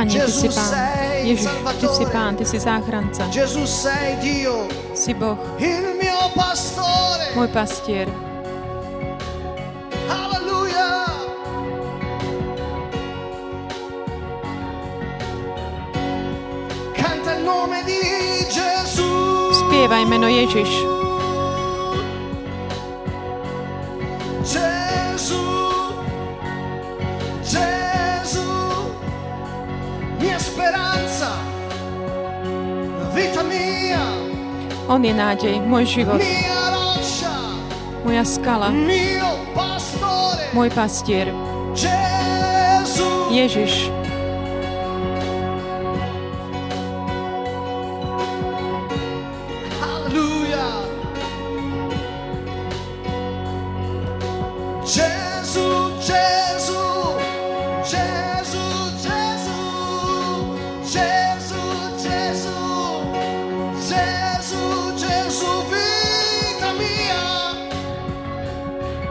Pane, Ty si Pán. Ježiš, Ty si Pán, Ty si záchranca. Si Boh. Môj pastier. Spievaj meno Ježiš. Speranza. Vita mia. On je nádej, môj život, Mia roccia. moja skala, Mio pastore. môj pastier. Gesù. Ježiš,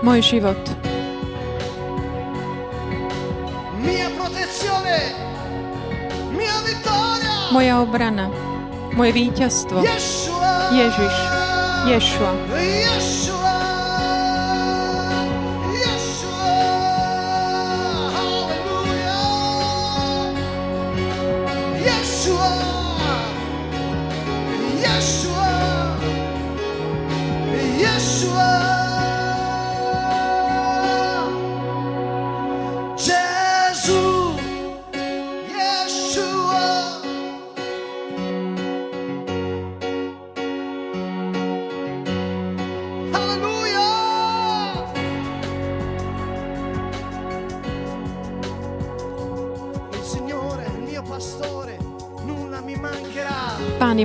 môj život, moja obrana, moje víťazstvo. Ježiš, Ješua.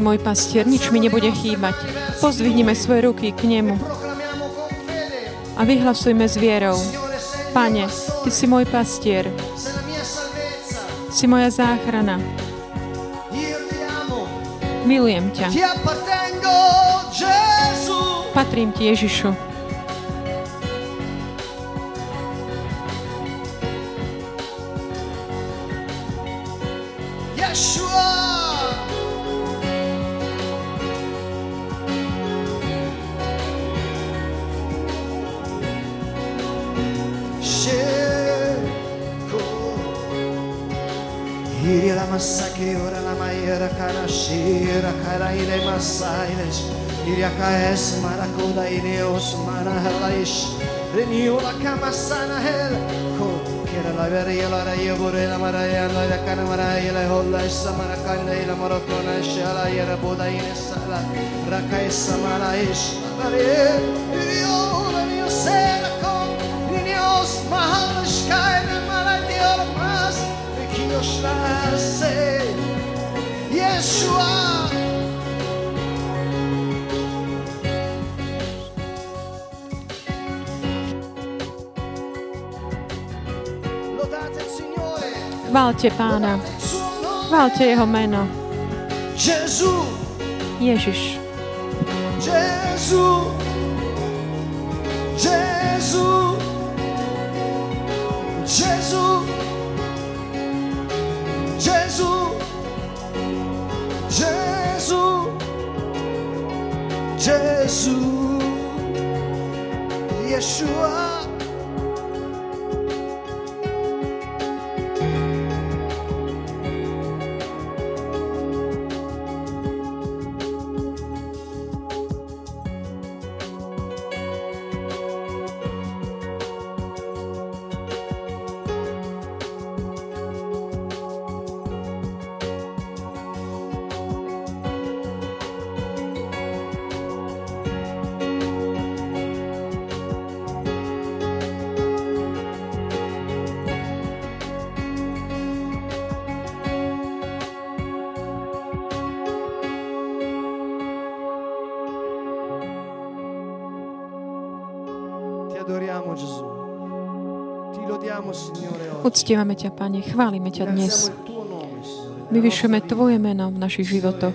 Môj pastier, nič mi nebude chýbať. Pozdvihnime svoje ruky k nemu a vyhlasujme s vierou. Pane, Ty si môj pastier, si moja záchrana. Milujem ťa. Patrím Ti, Ježišu. Maracaes, Iriacaes, Maracuda, Ineos, Marahalais, Reniula, Camasana, Hel, Kera la veria la reia vorera maraia la da cana maraia la holla e samara canda e la marocona e shala e la boda e sala. Raka e samara e shala e io la mia sera con nios mahal skai na malati or mas. E kio Yeshua. Chválte pána. Chválte jeho meno. Ježiš. Jesus, Jesus, Jesus, Jesus, Jesus, Jesus, Yeshua. Uctievame ťa, Pane, chválime ťa dnes. Vyvyšujeme Tvoje meno v našich životoch.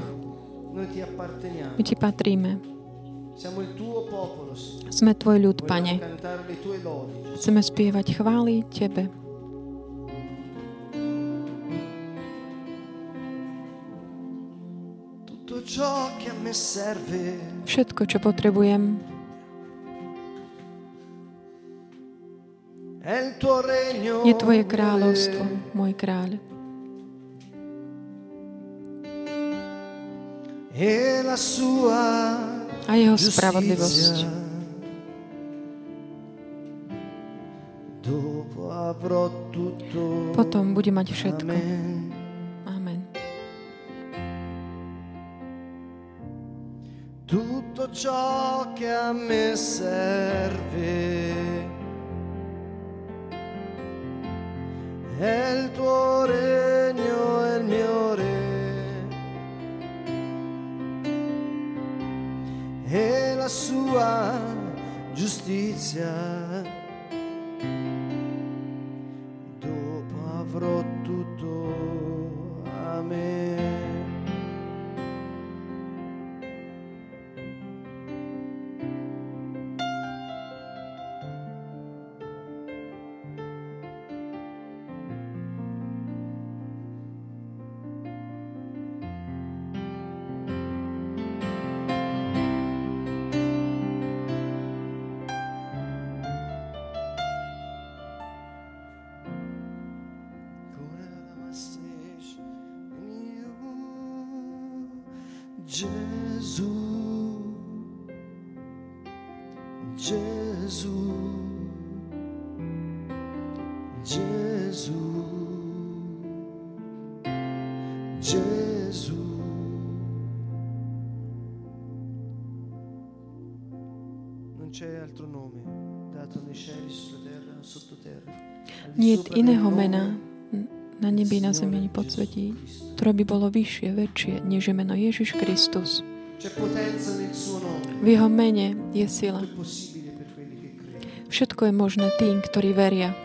My Ti patríme. Sme Tvoj ľud, Pane. Chceme spievať chvály Tebe. Všetko, čo potrebujem, je Tvoje kráľovstvo, môj kráľ. A jeho spravodlivosť. Potom bude mať všetko. Amen. Tutto ciò che a me serve e la sua giustizia. Dopo avrò tutto Gesù. Non c'è altro nome dato nei cieli, sulla terra, sottoterra. al di Nie sopra iného mena na nebi, na zemi ani podsvetí, ktoré by bolo vyššie, väčšie, než je meno Ježiš Kristus. V jeho mene je sila. Všetko je možné tým, ktorí veria.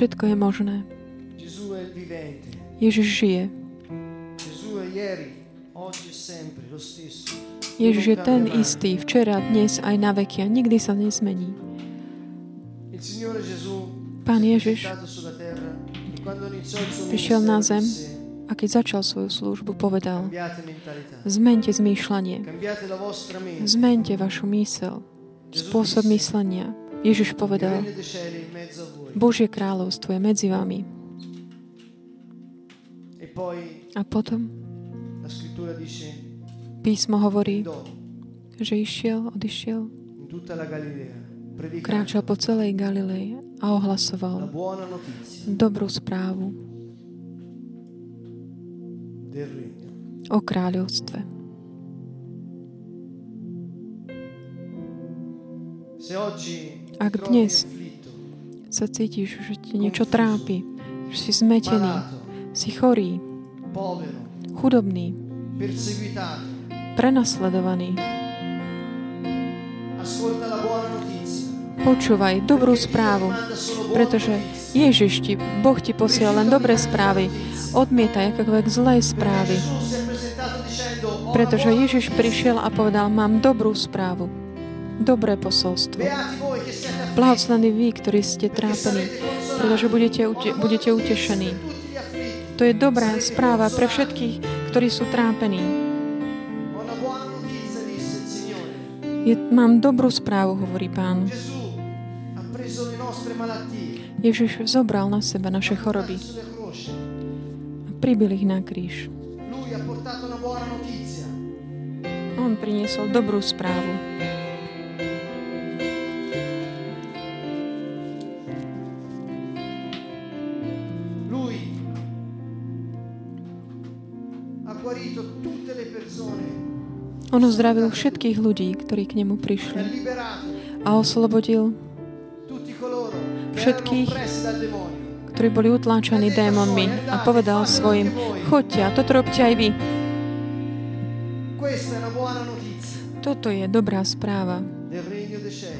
Všetko je možné. Ježiš žije. E. Ježiš je ten istý včera, dnes aj na veky a nikdy sa nezmení. Pán Ježiš e prišiel na zem a keď začal svoju službu, povedal Zmente zmýšľanie, zmente vašu mysel, spôsob myslenia. Ježiš povedal. Božie kráľovstvo je medzi vami. A potom písmo hovorí, že išiel, odišiel, kráčal po celej Galilei a la ohlasoval dobrú správu o kráľovstve. Ak dnes Sa cítiš, že ti niečo trápi, že si zmetený, si chorý, chudobný, prenasledovaný. notizia. Počúvaj dobrú správu, pretože. Ježiš ti, Boh ti posiela len dobré správy. Odmietaj akékoľvek zlé správy. Gesù si è presentato dicendo, "Ho Pretože Ježiš prišiel a povedal, mám dobrú správu. Dobré posolstvo. Blahoslavní vy, ktorí ste trápení, pretože budete, budete utešení. To je dobrá správa pre všetkých, ktorí sú trápení. Je, mám dobrú správu, hovorí pán. Ježiš zobral na seba naše choroby a pribil ich na kríž. On priniesol dobrú správu. On uzdravil všetkých ľudí, ktorí k nemu prišli a oslobodil všetkých, ktorí boli utláčaní démonmi a povedal svojim, choďte a toto robte aj vy. Toto je dobrá správa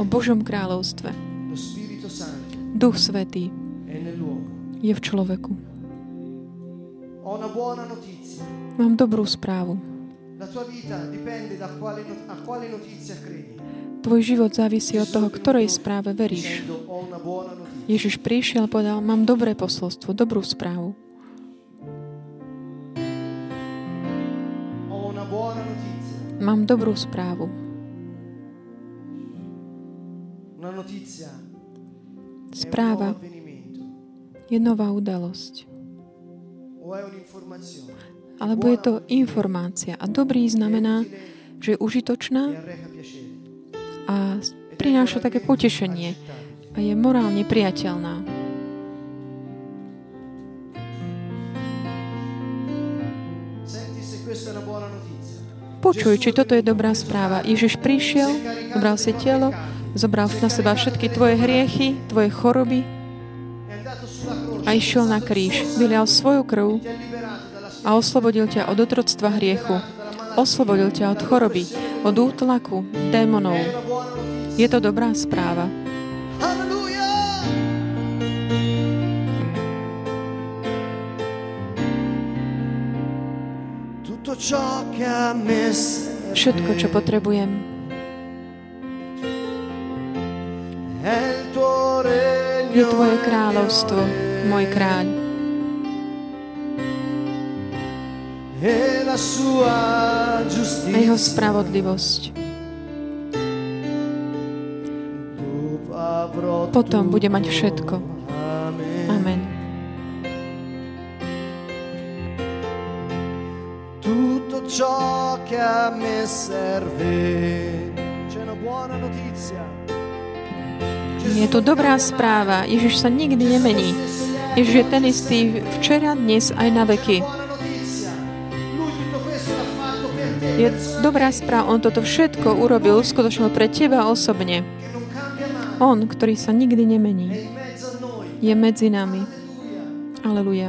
o Božom kráľovstve. Duch Svetý je v človeku. Mám dobrú správu. Tvoj život závisí od toho, ktorej správe veríš. Ježiš prišiel a povedal, mám dobré posolstvo, dobrú správu. Mám dobrú správu. Správa je nová udalosť. Alebo je to informácia. A dobrý znamená, že je užitočná a prináša také potešenie a je morálne priateľná. Počuj, či toto je dobrá správa. Ježiš prišiel, zobral si telo, zobral na seba všetky tvoje hriechy, tvoje choroby a išiel na kríž. Vylial svoju krv a oslobodil ťa od otroctva hriechu. Oslobodil ťa od choroby, od útlaku, démonov. Je to dobrá správa. Všetko, čo potrebujem, je Tvoje kráľovstvo, môj kráľ. A jeho spravodlivosť. Potom bude mať všetko. Amen. Tutto ciò che a me serve. C'è una buona notizia. Je to dobrá správa. Ježiš sa nikdy nemení. Ježiš je ten istý včera, dnes aj na veky. Je dobrá správa, on toto všetko urobil, skutočne pre teba osobne. On, ktorý sa nikdy nemení, je medzi nami. Aleluja.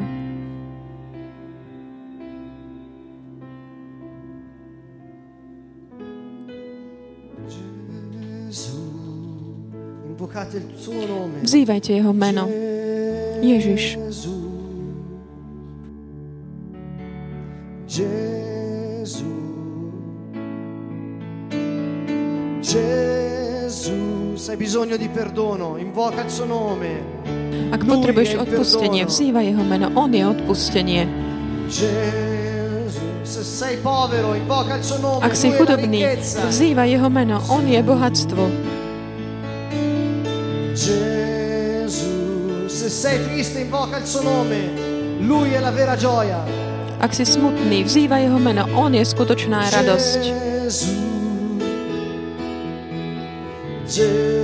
Vzývajte jeho meno. Ježiš. Jesus. Gesù, hai bisogno di perdono, invoca il suo nome. Ak potrebuješ odpustenie, vzývaj jeho meno. On je odpustenie. Ak si chudobný, vzývaj jeho meno. On je bohatstvo. Ak si smutný, vzývaj jeho meno. On je skutočná radosť. Jesus. 知。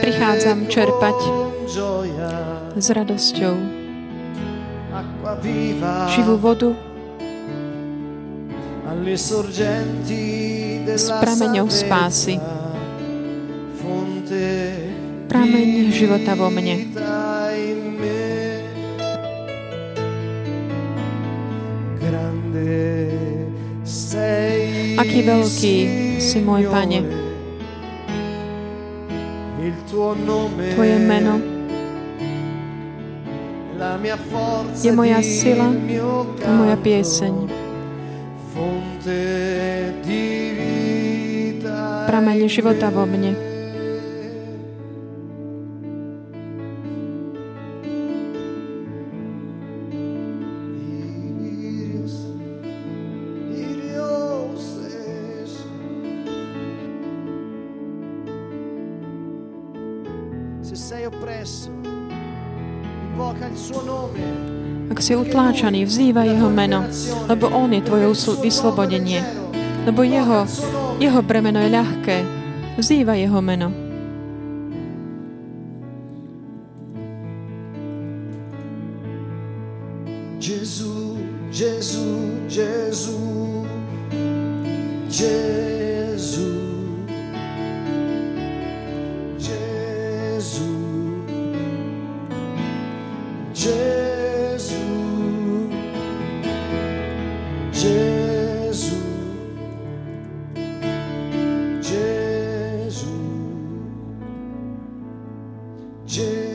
Prichádzam čerpať s radosťou. Živú vodu. S prameňou spásy, prameň života vo mne. Aký veľký si môj Pane. Tvoje meno je moja sila a moja pieseň. Pramene života vo mne. Ak si utláčaný, vzývaj jeho meno, lebo on je tvoje vyslobodenie. Lebo jeho, jeho bremeno je ľahké Vzýva jeho meno. Jesus.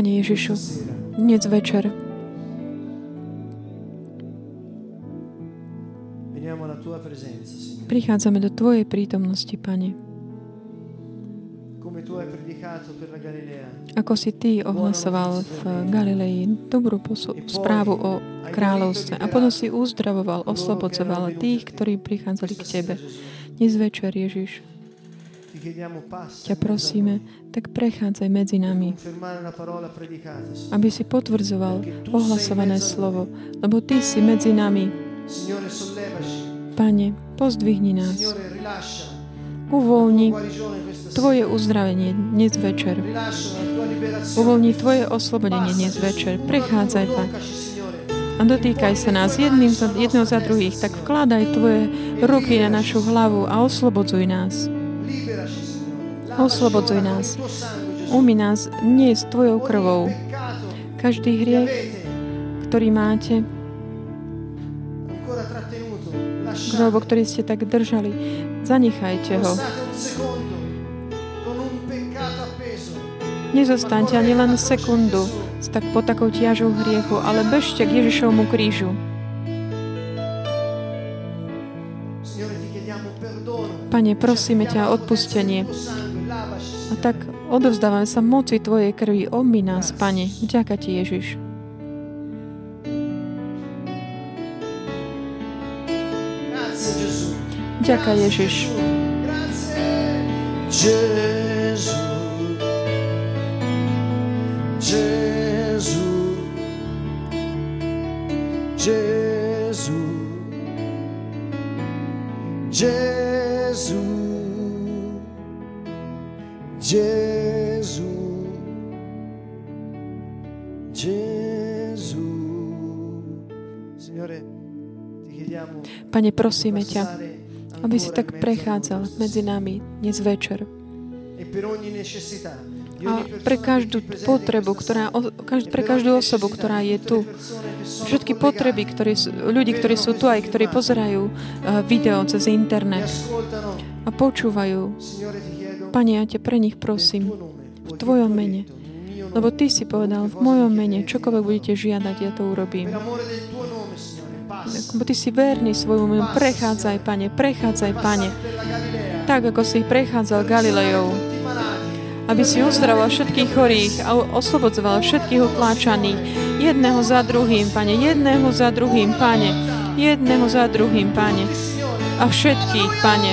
Pane Ježišu, dnes večer. Prichádzame do Tvojej prítomnosti, Pane. Ako si Ty ohlasoval v Galilei dobrú posu- správu o kráľovstve. A potom si uzdravoval, oslobodzoval tých, ktorí prichádzali k Tebe. Dnes večer, Ježiš, ťa prosíme, tak prechádzaj medzi nami, aby si potvrdzoval ohlasované slovo, lebo Ty si medzi nami. Pane, pozdvihni nás. Uvoľni Tvoje uzdravenie dnes večer. Uvoľni Tvoje oslobodenie dnes večer. Prechádzaj, Pane. A dotýkaj sa nás jedným za, jedného za druhých, tak vkladaj Tvoje ruky na našu hlavu a oslobodzuj nás. Oslobodzuj nás. Umi nás nie s Tvojou krvou. Každý hriech, ktorý máte, alebo ktorý ste tak držali, zanechajte ho. Nezostaňte ani len sekundu s tak po takou ťažou hriechu, ale bežte k Ježišovmu krížu. Pane, prosíme ťa o odpustenie tak odovzdávam sa moci Tvojej krvi. Obmi nás, Pane. Vďaka Ti, Ježiš. Vďaka, Ježiš. Jesus, Jesus, Jesus, Jesus. Gesù, Gesù. Pane, prosíme ťa, aby si tak prechádzal medzi nami dnes večer. A pre každú potrebu, ktorá, pre každú osobu, ktorá je tu, všetky potreby ktoré, ľudí, ktorí sú tu aj ktorí pozerajú eh, video cez internet a počúvajú, Pane, ja ťa pre nich prosím, v Tvojom mene, lebo Ty si povedal, v mojom mene, čokoľvek budete žiadať, ja to urobím. Lebo Ty si verný svojmu menu. Prechádzaj, Pane, prechádzaj, Pane. Tak, ako si prechádzal Galilejou. Aby si uzdravoval všetkých chorých a oslobodzoval všetkých utláčaných. Jedného za druhým, Pane, jedného za druhým, Pane, jedného za druhým, Pane. A všetkých, Pane.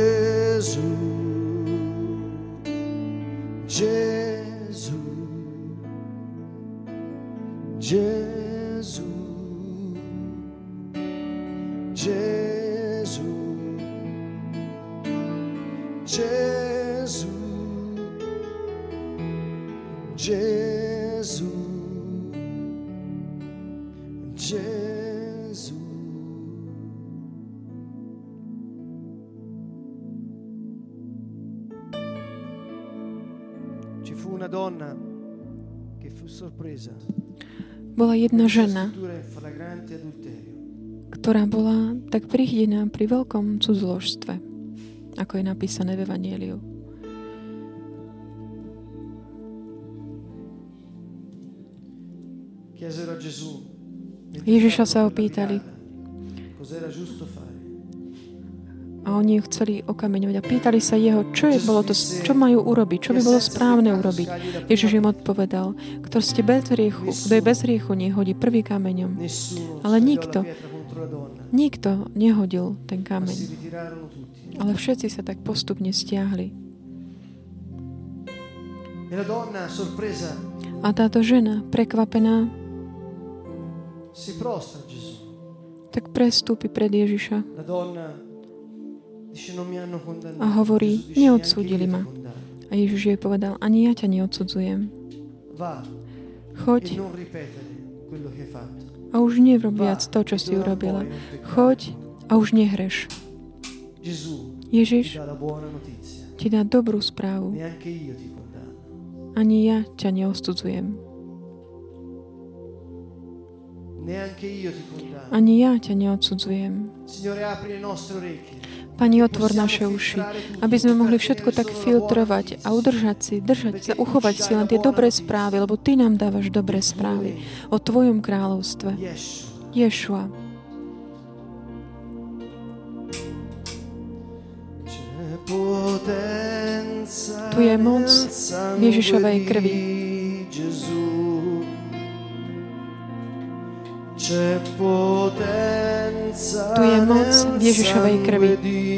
Bola jedna žena, ktorá bola tak prihdená pri veľkom cudzoložstve, ako je napísané v Evangeliu. Ježiša sa opýtali. A oni ju chceli okameňovať a pýtali sa jeho, čo, je, bolo to, čo majú urobiť, čo by bolo správne urobiť. Ježiš im odpovedal, kto ste bez hriechu, kto je bez hriechu, nehodí prvý kameňom. Ale nikto. Nikto nehodil ten kameň, ale všetci sa tak postupne stiahli. A táto žena, prekvapená, tak prestúpi pred Ježiša a hovorí, Gesù dice, "Neanche neodsúdili ma. condanno." A Ježiš jej povedal, ani ja ťa neodsudzujem. E Choď fatto. a už nevrob Va viac to, čo e si urobila. Choď a už nehreš. Ježiš ti dá dobrú správu. Ani ja ťa condanno. Ani ja ťa neodsudzujem. Pani, otvor naše uši, aby sme mohli všetko tak filtrovať a udržať si, držať uchovať si len tie dobré správy, lebo Ty nám dávaš dobré správy o Tvojom kráľovstve. Ješua, Tu je moc Ježišovej krvi. Tu je moc Ježišovej krvi.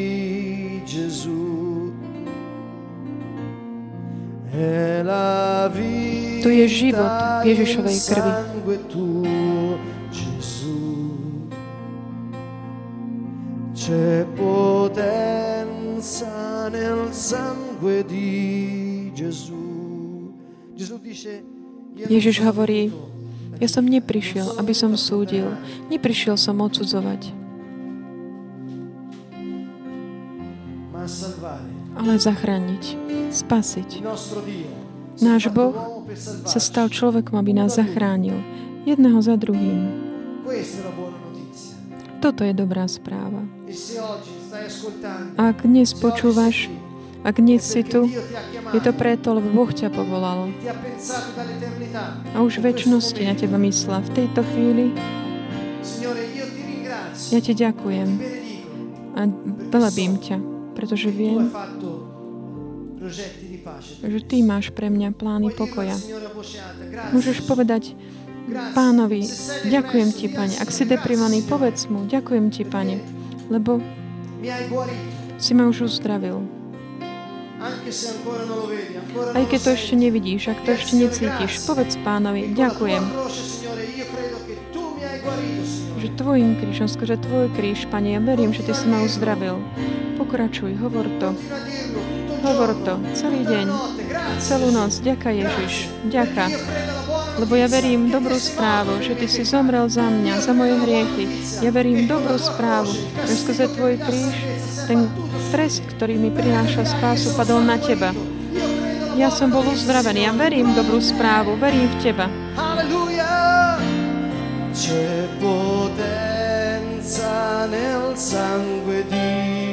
Tu je život Ježišovej krvi. C'è potenza nel sangue di Gesù. Gesù dice, Ježiš hovorí, ja som neprišiel, aby som súdil. Neprišiel som odsudzovať, ale zachrániť, spasiť. Náš Boh sa stal človekom, aby nás zachránil. Jedného za druhým. Toto je dobrá správa. Ak dnes počúvaš, ak dnes si tu, je to preto, lebo Boh ťa povolal. A už väčšnosti na teba myslela. V tejto chvíli ja ti ďakujem a velebím ťa, pretože viem, že ty máš pre mňa plány pokoja. Môžeš povedať pánovi, ďakujem ti, pane. Ak si deprimovaný, povedz mu, ďakujem ti, pane, lebo si ma už uzdravil. Aj keď to ešte nevidíš, ak to ešte necítiš, povedz pánovi, ďakujem, že tvojim krížom, skôr tvoj kríž, pane, ja verím, že ty si ma uzdravil. Pokračuj, hovor to. Hovor to, celý deň, celú noc. Ďaká Ježiš, ďaká. Lebo ja verím dobrú správu, že Ty si zomrel za mňa, za moje hriechy. Ja verím dobrú správu, že skrze Tvoj kríž ten trest, ktorý mi prináša spásu, padol na Teba. Ja som bol uzdravený, ja verím dobrú správu, verím v Teba. Alleluia! C'è potenza nel sangue di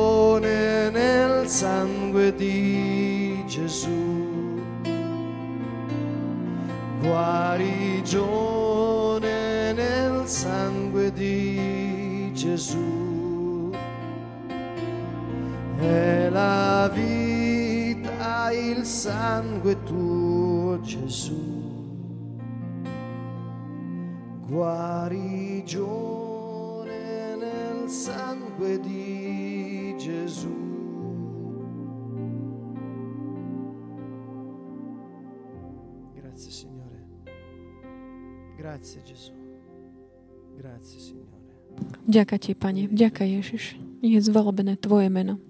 sangue di Gesù. Guarigione nel sangue di Gesù. È la vita il sangue tuo Gesù. Guarigione nel sangue di Gesù. Grazie Gesù. Grazie Signore. Ďaká ti, Pane. Ďaká Ježiš. Nech je zvalbené Tvoje meno.